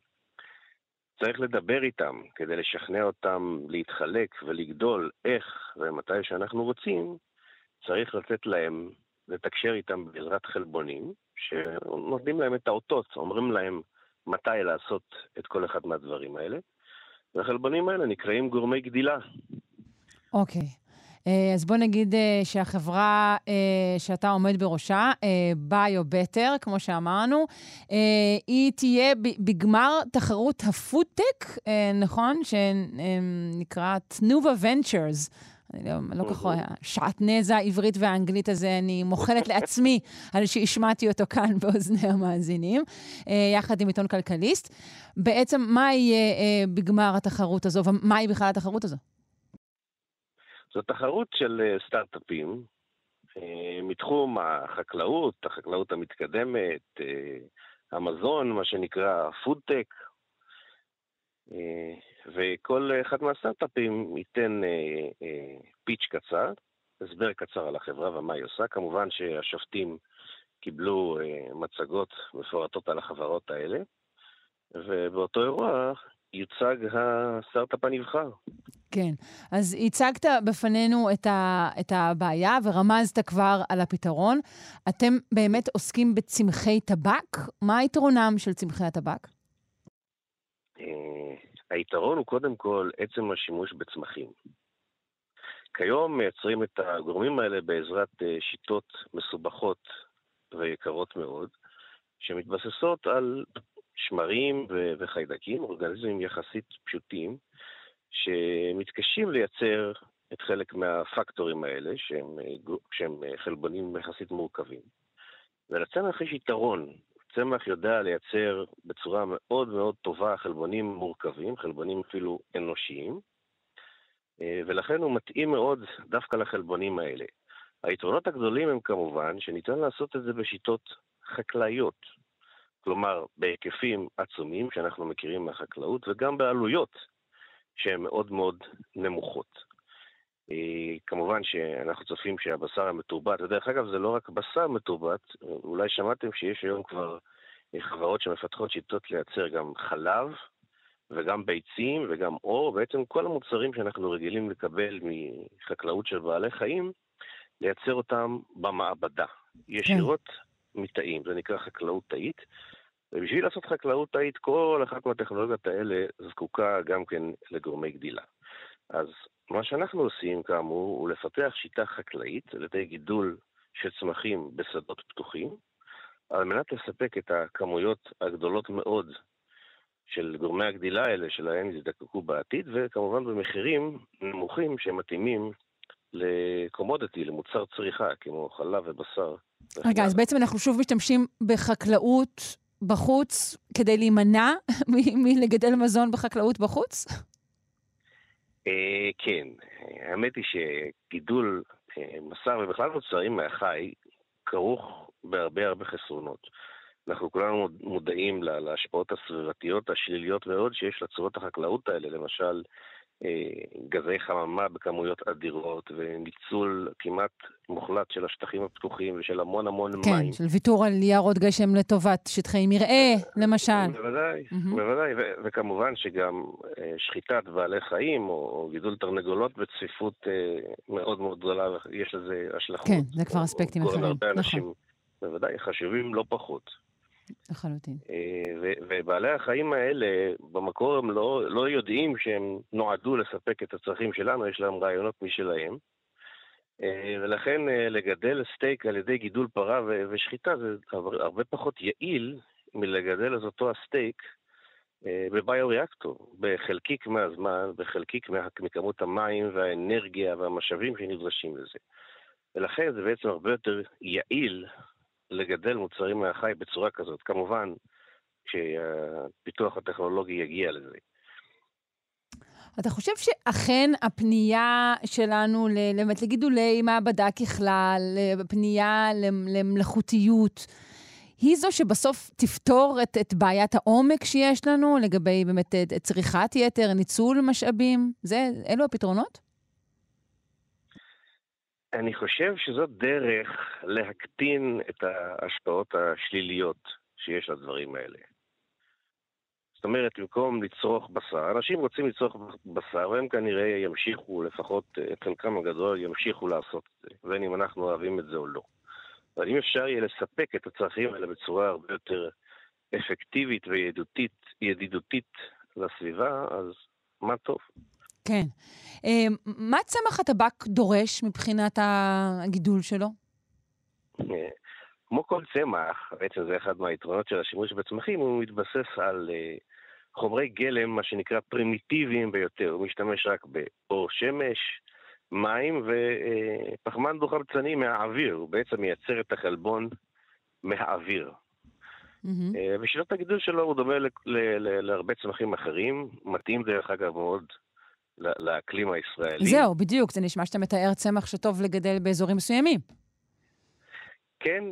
צריך לדבר איתם כדי לשכנע אותם להתחלק ולגדול איך ומתי שאנחנו רוצים, צריך לתת להם, לתקשר איתם בעזרת חלבונים, שנותנים להם את האותות, אומרים להם מתי לעשות את כל אחד מהדברים האלה. והחלבונים האלה נקראים גורמי גדילה. אוקיי. Okay. אה, אז בוא נגיד אה, שהחברה אה, שאתה עומד בראשה, ביו-בטר, כמו שאמרנו, היא תהיה בגמר תחרות הפודטק, נכון? שנקרא תנובה ונצ'רס. אני לא, לא כל כך רואה, שעטנז העברית והאנגלית הזה, אני מוחלת לעצמי על שהשמעתי אותו כאן באוזני המאזינים, יחד עם עיתון כלכליסט. בעצם, מה יהיה בגמר התחרות הזו, ומהי בכלל התחרות הזו? זו תחרות של אה, סטארט-אפים אה, מתחום החקלאות, החקלאות המתקדמת, אה, המזון, מה שנקרא פודטק, וכל אחד מהסטארט-אפים ייתן פיץ' קצר, הסבר קצר על החברה ומה היא עושה. כמובן שהשופטים קיבלו מצגות מפורטות על החברות האלה, ובאותו אירוע יוצג הסטארט-אפ הנבחר. כן, אז הצגת בפנינו את, ה, את הבעיה ורמזת כבר על הפתרון. אתם באמת עוסקים בצמחי טבק? מה היתרונם של צמחי הטבק? אה, היתרון הוא קודם כל עצם השימוש בצמחים. כיום מייצרים את הגורמים האלה בעזרת אה, שיטות מסובכות ויקרות מאוד, שמתבססות על שמרים וחיידקים, אורגניזמים יחסית פשוטים, שמתקשים לייצר את חלק מהפקטורים האלה, שהם, שהם חלבונים יחסית מורכבים. ולצמח יש יתרון. צמח יודע לייצר בצורה מאוד מאוד טובה חלבונים מורכבים, חלבונים אפילו אנושיים, ולכן הוא מתאים מאוד דווקא לחלבונים האלה. היתרונות הגדולים הם כמובן שניתן לעשות את זה בשיטות חקלאיות, כלומר בהיקפים עצומים שאנחנו מכירים מהחקלאות וגם בעלויות שהן מאוד מאוד נמוכות. אה, כמובן שאנחנו צופים שהבשר המתורבת, ודרך אגב זה לא רק בשר מתורבת, אולי שמעתם שיש היום כבר חברות שמפתחות שיטות לייצר גם חלב וגם ביצים וגם אור, בעצם כל המוצרים שאנחנו רגילים לקבל מחקלאות של בעלי חיים, לייצר אותם במעבדה, ישירות כן. מתאים, זה נקרא חקלאות תאית. ובשביל לעשות חקלאות תאית, כל אחת מהטכנולוגיות האלה זקוקה גם כן לגורמי גדילה. אז מה שאנחנו עושים, כאמור, הוא לפתח שיטה חקלאית על ידי גידול של צמחים בשדות פתוחים, על מנת לספק את הכמויות הגדולות מאוד של גורמי הגדילה האלה שלהם יזדקקו בעתיד, וכמובן במחירים נמוכים שמתאימים לקומודיטי, למוצר צריכה, כמו חלב ובשר. רגע, אז בעצם אנחנו שוב משתמשים בחקלאות בחוץ כדי להימנע מלגדל מזון בחקלאות בחוץ? אה, כן, האמת היא שגידול בשר אה, ובכלל מוצרים מהחי כרוך בהרבה הרבה חסרונות. אנחנו כולנו מודעים להשפעות הסביבתיות השליליות מאוד שיש לצורות החקלאות האלה, למשל גזי חממה בכמויות אדירות וניצול כמעט מוחלט של השטחים הפתוחים ושל המון המון כן, מים. כן, של ויתור על יערות גשם לטובת שטחי מרעה, למשל. בוודאי, mm-hmm. בוודאי, ו- וכמובן שגם אה, שחיטת בעלי חיים או, גידול תרנגולות בצפיפות אה, מאוד מאוד גדולה, יש לזה השלכות. כן, זה כבר אספקטים אחרים, נכון. בוודאי, חשובים לא פחות. לחלוטין. אה, ובעלי החיים האלה, במקור הם לא, לא יודעים שהם נועדו לספק את הצרכים שלנו, יש להם רעיונות משלהם. אה, ולכן אה, לגדל סטייק על ידי גידול פרה ושחיטה זה הרבה פחות יעיל מלגדל את אותו הסטייק בביוריאקטור, בחלקיק מהזמן, בחלקיק מכמות המים והאנרגיה והמשאבים שנדרשים לזה. ולכן זה בעצם הרבה יותר יעיל לגדל מוצרים מהחי בצורה כזאת. כמובן, כשהפיתוח הטכנולוגי יגיע לזה. אתה חושב שאכן הפנייה שלנו, באמת לגידולי מעבדה ככלל, פנייה למלאכותיות, היא זו שבסוף תפתור את, את בעיית העומק שיש לנו לגבי באמת צריכת יתר, ניצול משאבים? זה, אלו הפתרונות? אני חושב שזאת דרך להקטין את ההשפעות השליליות שיש לדברים האלה. זאת אומרת, במקום לצרוך בשר, אנשים רוצים לצרוך בשר, והם כנראה ימשיכו, לפחות את חלקם הגדול, ימשיכו לעשות את זה, בין אם אנחנו אוהבים את זה או לא. אבל אם אפשר יהיה לספק את הצרכים האלה בצורה הרבה יותר אפקטיבית וידידותית לסביבה, אז מה טוב. כן. אמ, מה צמח הטבק דורש מבחינת הגידול שלו? כמו כל צמח, בעצם זה אחד מהיתרונות של השימוש בצמחים, הוא מתבסס על אה, חומרי גלם, מה שנקרא פרימיטיביים ביותר. הוא משתמש רק באור שמש, מים ופחמן דו-חמצני מהאוויר. הוא בעצם מייצר את החלבון מהאוויר. Mm-hmm. ושיטות הגידול שלו הוא דומה להרבה צמחים אחרים, מתאים דרך אגב מאוד לאקלים הישראלי. זהו, בדיוק, זה נשמע שאתה מתאר צמח שטוב לגדל באזורים מסוימים. כן,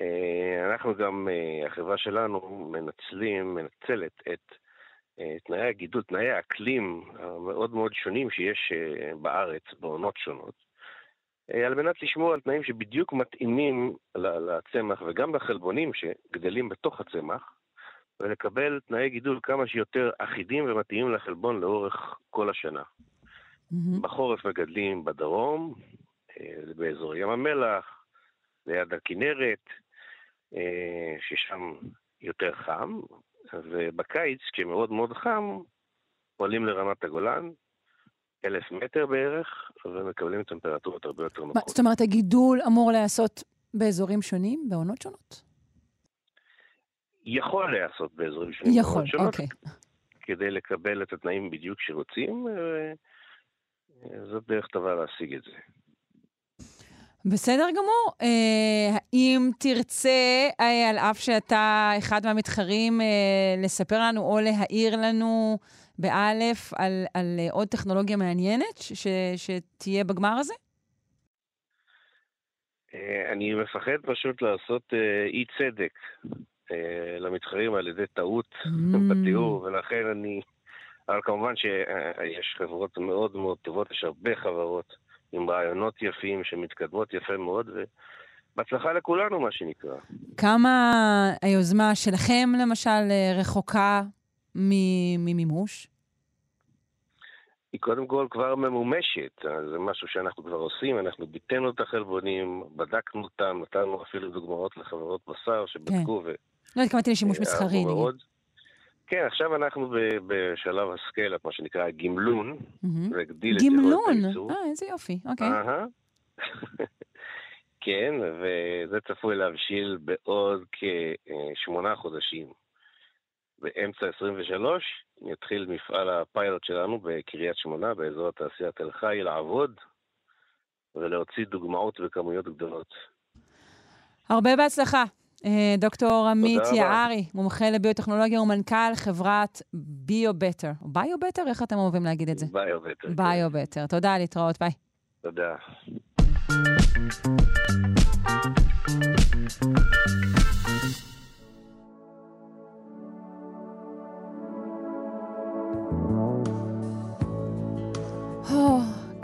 אה, אנחנו גם, אה, החברה שלנו מנצלים, מנצלת את אה, תנאי הגידול, תנאי האקלים המאוד מאוד שונים שיש בארץ בעונות שונות, על מנת לשמור על תנאים שבדיוק מתאימים לצמח וגם לחלבונים שגדלים בתוך הצמח, ולקבל תנאי גידול כמה שיותר אחידים ומתאימים לחלבון לאורך כל השנה. Mm-hmm. בחורף מגדלים בדרום, אה, באזור ים המלח, ליד הכנרת, אה, ששם יותר חם, ובקיץ, כשמאוד מאוד חם, עולים לרמת הגולן, אלף מטר בערך, ומקבלים טמפרטורות הרבה יותר נוחות. זאת אומרת, הגידול אמור להיעשות באזורים שונים, בעונות שונות? יכול להיעשות באזורים שונים. יכול, אוקיי. כדי לקבל את התנאים בדיוק שרוצים, וזאת דרך טובה להשיג את זה. בסדר גמור. אה, האם תרצה, אה, על אף שאתה אחד מהמתחרים, אה, לספר לנו או להעיר לנו באלף על, על עוד טכנולוגיה מעניינת ש, שתהיה בגמר הזה? אני מפחד פשוט לעשות אי צדק אה, למתחרים על ידי טעות mm. בתיאור, ולכן אני... אבל כמובן שיש חברות מאוד מאוד טובות, יש הרבה חברות עם רעיונות יפים שמתקדמות יפה מאוד, ובהצלחה לכולנו, מה שנקרא. כמה היוזמה שלכם, למשל, רחוקה ממימוש? היא קודם כל כבר ממומשת, זה משהו שאנחנו כבר עושים, אנחנו ביטאנו את החלבונים, בדקנו אותם, נתנו אפילו דוגמאות לחברות בשר שבדקו כן. לא התכוונתי לשימוש אה, מסחרי. כן, עכשיו אנחנו בשלב הסקייל, מה שנקרא גמלון, והגדיל את הייצור. אה, איזה יופי, אוקיי. כן, וזה צפוי להבשיל בעוד כשמונה חודשים. באמצע 23 יתחיל מפעל הפיילוט שלנו בקריית שמונה, באזור התעשייה תל חי, לעבוד ולהוציא דוגמאות בכמויות גדולות. הרבה בהצלחה. אה, דוקטור עמית יערי, מומחה לביוטכנולוגיה ומנכ"ל חברת ביו-בטר. ביו-בטר? איך אתם אוהבים להגיד את זה? ביו-בטר. ביו-בטר. כן. תודה, להתראות, ביי. תודה.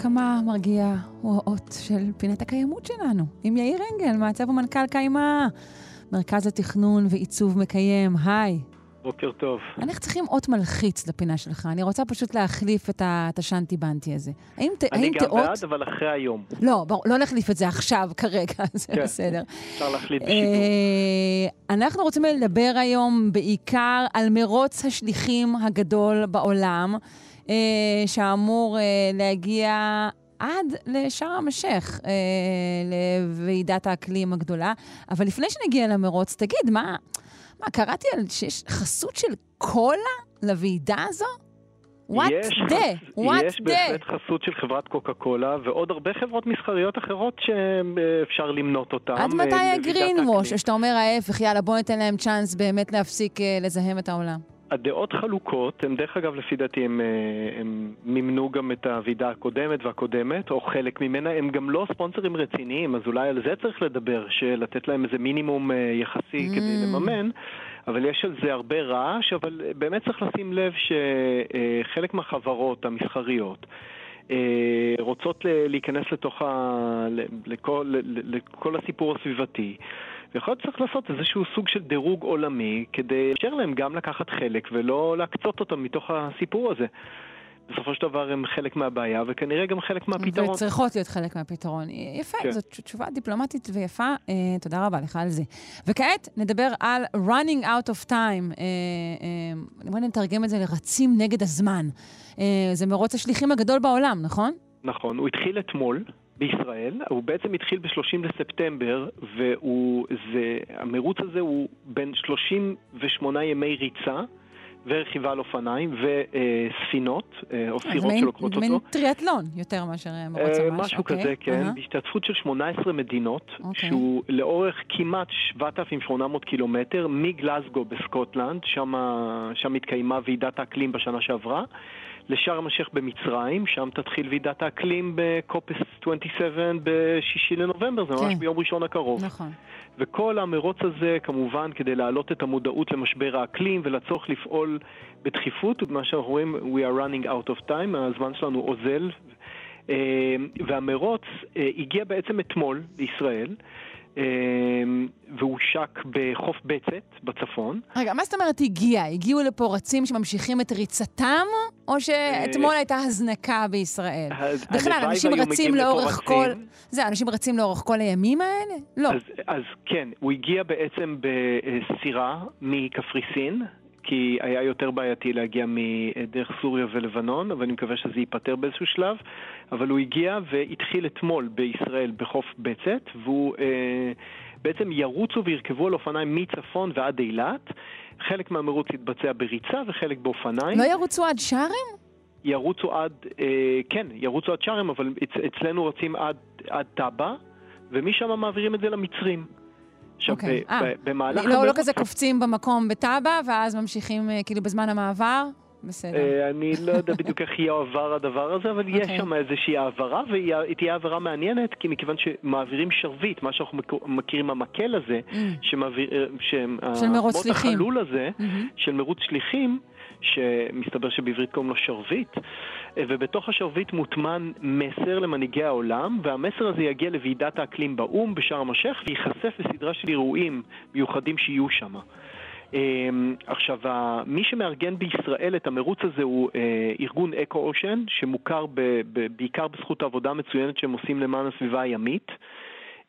כמה מרגיע הוא האות של פינת הקיימות שלנו, עם יאיר אנגל, מעצב ומנכ"ל קיימה, מרכז התכנון ועיצוב מקיים. היי. בוקר טוב. אנחנו צריכים אות מלחיץ לפינה שלך. אני רוצה פשוט להחליף את השאנטי בנטי הזה. האם, אני האם גם תאות... בעד, אבל אחרי היום. לא, בר... לא נחליף את זה עכשיו, כרגע, זה כן. בסדר. אפשר להחליט בשידור. אה, אנחנו רוצים לדבר היום בעיקר על מרוץ השליחים הגדול בעולם. אה, שאמור אה, להגיע עד לשארם א-שייח, אה, לוועידת האקלים הגדולה. אבל לפני שנגיע למרוץ, תגיד, מה, מה קראתי על שיש חסות של קולה לוועידה הזו? What the? What יש the? בהחלט חסות של חברת קוקה קולה ועוד הרבה חברות מסחריות אחרות שאפשר למנות אותן. עד מתי הגרין ווש? או שאתה אומר ההפך, יאללה, בוא ניתן להם צ'אנס באמת להפסיק לזהם את העולם. הדעות חלוקות, הם דרך אגב לפי דעתי הם, אה, הם מימנו גם את הוועידה הקודמת והקודמת, או חלק ממנה, הם גם לא ספונסרים רציניים, אז אולי על זה צריך לדבר, שלתת להם איזה מינימום אה, יחסי mm. כדי לממן, אבל יש על זה הרבה רעש, אבל באמת צריך לשים לב שחלק מהחברות המסחריות רוצות להיכנס לתוך ה... לכל, לכל הסיפור הסביבתי. ויכול להיות שצריך לעשות איזשהו סוג של דירוג עולמי כדי לאפשר להם גם לקחת חלק ולא להקצות אותם מתוך הסיפור הזה. בסופו של דבר הם חלק מהבעיה, וכנראה גם חלק מהפתרון. וצריכות להיות חלק מהפתרון. יפה, כן. זאת תשובה דיפלומטית ויפה, אה, תודה רבה לך על זה. וכעת נדבר על running out of time. אה, אה, בואי נתרגם את זה לרצים נגד הזמן. אה, זה מרוץ השליחים הגדול בעולם, נכון? נכון, הוא התחיל אתמול. בישראל, הוא בעצם התחיל ב-30 לספטמבר, והמרוץ הזה הוא בין 38 ימי ריצה. ורכיבה על אופניים וספינות, אה, או סירות שלוקחות אותו. מין טריאטלון יותר מאשר מרוץ ממש. משהו אוקיי. כזה, כן, בהשתתפות של 18 מדינות, אוקיי. שהוא לאורך כמעט 7,800 קילומטר, מגלסגו בסקוטלנד, שם התקיימה ועידת האקלים בשנה שעברה. לשארם א-שייח במצרים, שם תתחיל ועידת האקלים בקופס 27 ב-6 לנובמבר, זה ממש כן. ביום ראשון הקרוב. נכון. וכל המרוץ הזה, כמובן, כדי להעלות את המודעות למשבר האקלים ולצורך לפעול בדחיפות, מה שאנחנו רואים, we are running out of time, הזמן שלנו אוזל. אה, והמרוץ אה, הגיע בעצם אתמול לישראל. אמ, והושק בחוף בצת בצפון. רגע, מה זאת אומרת הגיע? הגיעו לפה רצים שממשיכים את ריצתם, או שאתמול אה, הייתה הזנקה בישראל? בכלל, אנשים רצים לאורך כל... זה, אנשים רצים לאורך כל הימים האלה? לא. אז, אז כן, הוא הגיע בעצם בסירה מקפריסין, כי היה יותר בעייתי להגיע מדרך סוריה ולבנון, אבל אני מקווה שזה ייפתר באיזשהו שלב. אבל הוא הגיע והתחיל אתמול בישראל בחוף בצת, והוא אה, בעצם ירוצו וירכבו על אופניים מצפון ועד אילת. חלק מהמרוץ יתבצע בריצה וחלק באופניים. לא ירוצו עד שארם? ירוצו עד, אה, כן, ירוצו עד שארם, אבל אצ, אצלנו רצים עד, עד טאבה, ומשם מעבירים את זה למצרים. עכשיו, okay. אוקיי. אה, במהלך... לא, לא כזה קופצים במקום בטאבה, ואז ממשיכים אה, כאילו בזמן המעבר? בסדר. אה, אני לא יודע בדיוק איך יועבר הדבר הזה, אבל יש אוקיי. שם איזושהי העברה, והיא תהיה העברה מעניינת, כי מכיוון שמעבירים שרביט, מה שאנחנו מכירים המקל הזה, mm. שמעביר... של מרוץ שליחים. החלול הזה, mm-hmm. של מרוץ שליחים, שמסתבר שבעברית קוראים לו שרביט, ובתוך השרביט מוטמן מסר למנהיגי העולם, והמסר הזה יגיע לוועידת האקלים באו"ם בשארם א-שייח וייחשף לסדרה של אירועים מיוחדים שיהיו שם. אמ, עכשיו, מי שמארגן בישראל את המרוץ הזה הוא אה, ארגון אקו אושן, שמוכר בעיקר בזכות העבודה המצוינת שהם עושים למען הסביבה הימית.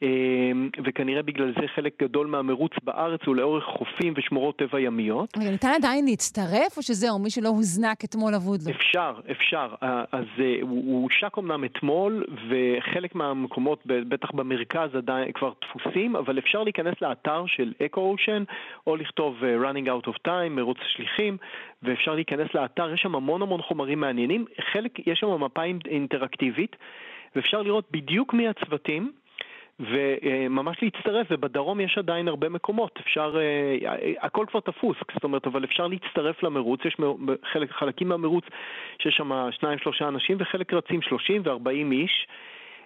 אמ, וכנראה בגלל זה חלק גדול מהמרוץ בארץ הוא לאורך חופים ושמורות טבע ימיות. רגע, ניתן עדיין להצטרף, או שזהו, מי שלא הוזנק אתמול אבוד לו? אפשר, אפשר. אז אה, הוא הושק אמנם אתמול, וחלק מהמקומות, בטח במרכז, עדיין כבר דפוסים, אבל אפשר להיכנס לאתר של אקו-אושן, או לכתוב אה, running out of time, מרוץ השליחים, ואפשר להיכנס לאתר, יש שם המון המון חומרים מעניינים. חלק, יש שם מפה אינטראקטיבית, ואפשר לראות בדיוק מי הצוותים. וממש להצטרף, ובדרום יש עדיין הרבה מקומות, אפשר, אה, הכל כבר תפוס, זאת אומרת, אבל אפשר להצטרף למרוץ, יש חלק, חלקים מהמרוץ שיש שם שניים שלושה אנשים וחלק רצים שלושים וארבעים איש.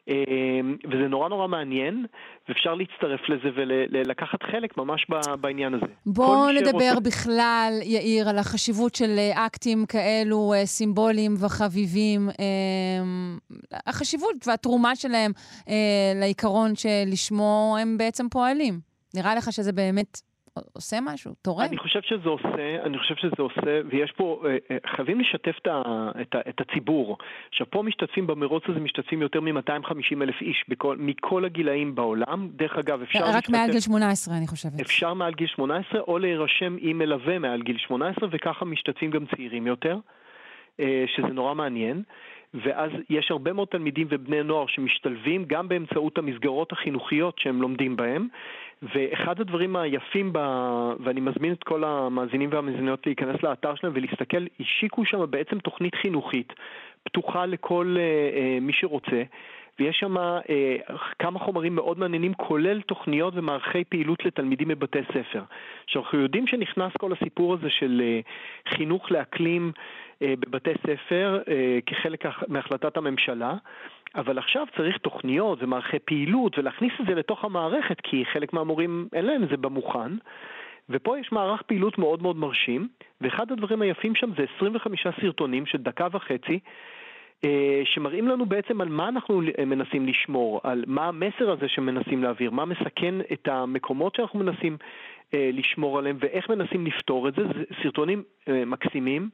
אמ, וזה נורא נורא מעניין, ואפשר להצטרף לזה ולקחת חלק ממש בעניין הזה. בואו נדבר שרוצה... בכלל, יאיר, על החשיבות של אה, אקטים כאלו אה, סימבוליים וחביבים, אמ, החשיבות והתרומה שלהם אה, לעיקרון שלשמו הם בעצם פועלים. נראה לך שזה באמת עושה משהו, תורם. אני חושב שזה עושה, אני חושב שזה עושה, ויש פה, אה, אה, חייבים לשתף את, ה, את, ה, את הציבור. עכשיו, פה משתתפים במרוץ הזה, משתתפים יותר מ-250 אלף איש בכל, מכל הגילאים בעולם. דרך אגב, אפשר רק להשתתף... רק מעל גיל 18, אני חושבת. אפשר מעל גיל 18, או להירשם עם מלווה מעל גיל 18, וככה משתתפים גם צעירים יותר, אה, שזה נורא מעניין. ואז יש הרבה מאוד תלמידים ובני נוער שמשתלבים גם באמצעות המסגרות החינוכיות שהם לומדים בהם. ואחד הדברים היפים, ב... ואני מזמין את כל המאזינים והמאזינות להיכנס לאתר שלהם ולהסתכל, השיקו שם בעצם תוכנית חינוכית פתוחה לכל uh, uh, מי שרוצה. ויש שם אה, כמה חומרים מאוד מעניינים, כולל תוכניות ומערכי פעילות לתלמידים בבתי ספר. עכשיו, אנחנו יודעים שנכנס כל הסיפור הזה של אה, חינוך לאקלים אה, בבתי ספר אה, כחלק מהחלטת הממשלה, אבל עכשיו צריך תוכניות ומערכי פעילות ולהכניס את זה לתוך המערכת, כי חלק מהמורים אין להם זה במוכן. ופה יש מערך פעילות מאוד מאוד מרשים, ואחד הדברים היפים שם זה 25 סרטונים של דקה וחצי, שמראים לנו בעצם על מה אנחנו מנסים לשמור, על מה המסר הזה שמנסים להעביר, מה מסכן את המקומות שאנחנו מנסים לשמור עליהם ואיך מנסים לפתור את זה. זה סרטונים מקסימים.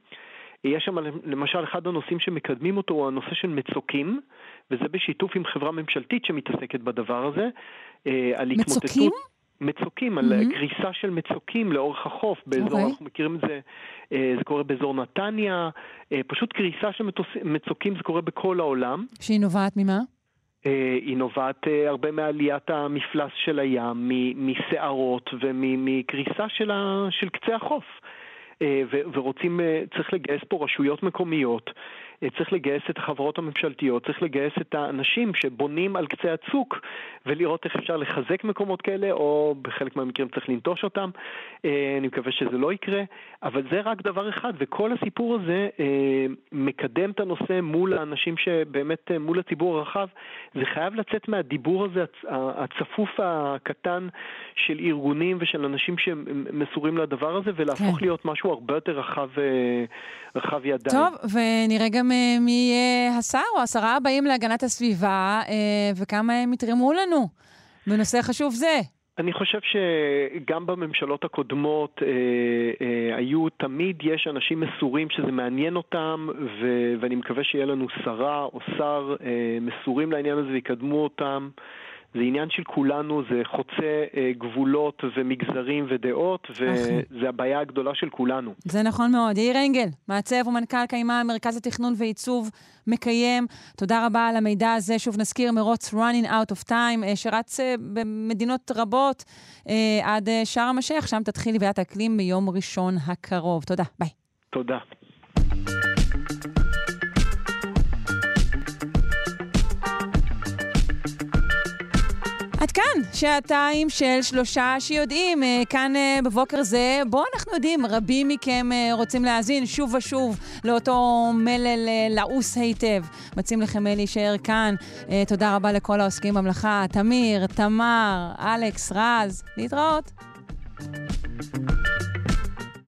יש שם למשל אחד הנושאים שמקדמים אותו הוא הנושא של מצוקים, וזה בשיתוף עם חברה ממשלתית שמתעסקת בדבר הזה. אה. מצוקים? מצוקים, על mm-hmm. קריסה של מצוקים לאורך החוף, באזור, okay. אוקיי. אנחנו מכירים את זה, אה, זה קורה באזור נתניה, אה, פשוט קריסה של מצוקים זה קורה בכל העולם. שהיא נובעת ממה? היא נובעת הרבה מעליית המפלס של הים, מסערות ומקריסה של, של קצה החוף. ורוצים, צריך לגייס פה רשויות מקומיות אה, צריך לגייס את החברות הממשלתיות, צריך לגייס את האנשים שבונים על קצה הצוק ולראות איך אפשר לחזק מקומות כאלה, או בחלק מהמקרים צריך לנטוש אותם. אה, אני מקווה שזה לא יקרה, אבל זה רק דבר אחד, וכל הסיפור הזה אה, מקדם את הנושא מול האנשים שבאמת, מול הציבור הרחב. זה חייב לצאת מהדיבור הזה הצפוף הקטן של ארגונים ושל אנשים שמסורים לדבר הזה, ולהפוך כן. להיות משהו הרבה יותר רחב, רחב ידיים. טוב, ונראה גם אה, מי יהיה השר או השרה הבאים להגנת הסביבה, אה, וכמה הם יתרמו לנו בנושא חשוב זה. אני חושב שגם בממשלות הקודמות אה, אה, היו, תמיד יש אנשים מסורים שזה מעניין אותם, ו- ואני מקווה שיהיה לנו שרה או שר אה, מסורים לעניין הזה ויקדמו אותם. זה עניין של כולנו, זה חוצה אה, גבולות ומגזרים ודעות, וזה הבעיה הגדולה של כולנו. זה נכון מאוד. יאיר אנגל, מעצב ומנכ"ל קיימה, מרכז התכנון ועיצוב מקיים. תודה רבה על המידע הזה. שוב נזכיר, מרוץ running out of time, אה, שרץ אה, במדינות רבות אה, עד אה, שארם א-שייח, שם תתחיל לוויית האקלים ביום ראשון הקרוב. תודה, ביי. תודה. כאן, שעתיים של שלושה שיודעים. אה, כאן אה, בבוקר זה, בואו אנחנו יודעים, רבים מכם אה, רוצים להאזין שוב ושוב לאותו מלל לעוס היטב. מציעים לכם להישאר כאן. תודה רבה לכל העוסקים במלאכה, תמיר, תמר, אלכס, רז. להתראות. thank you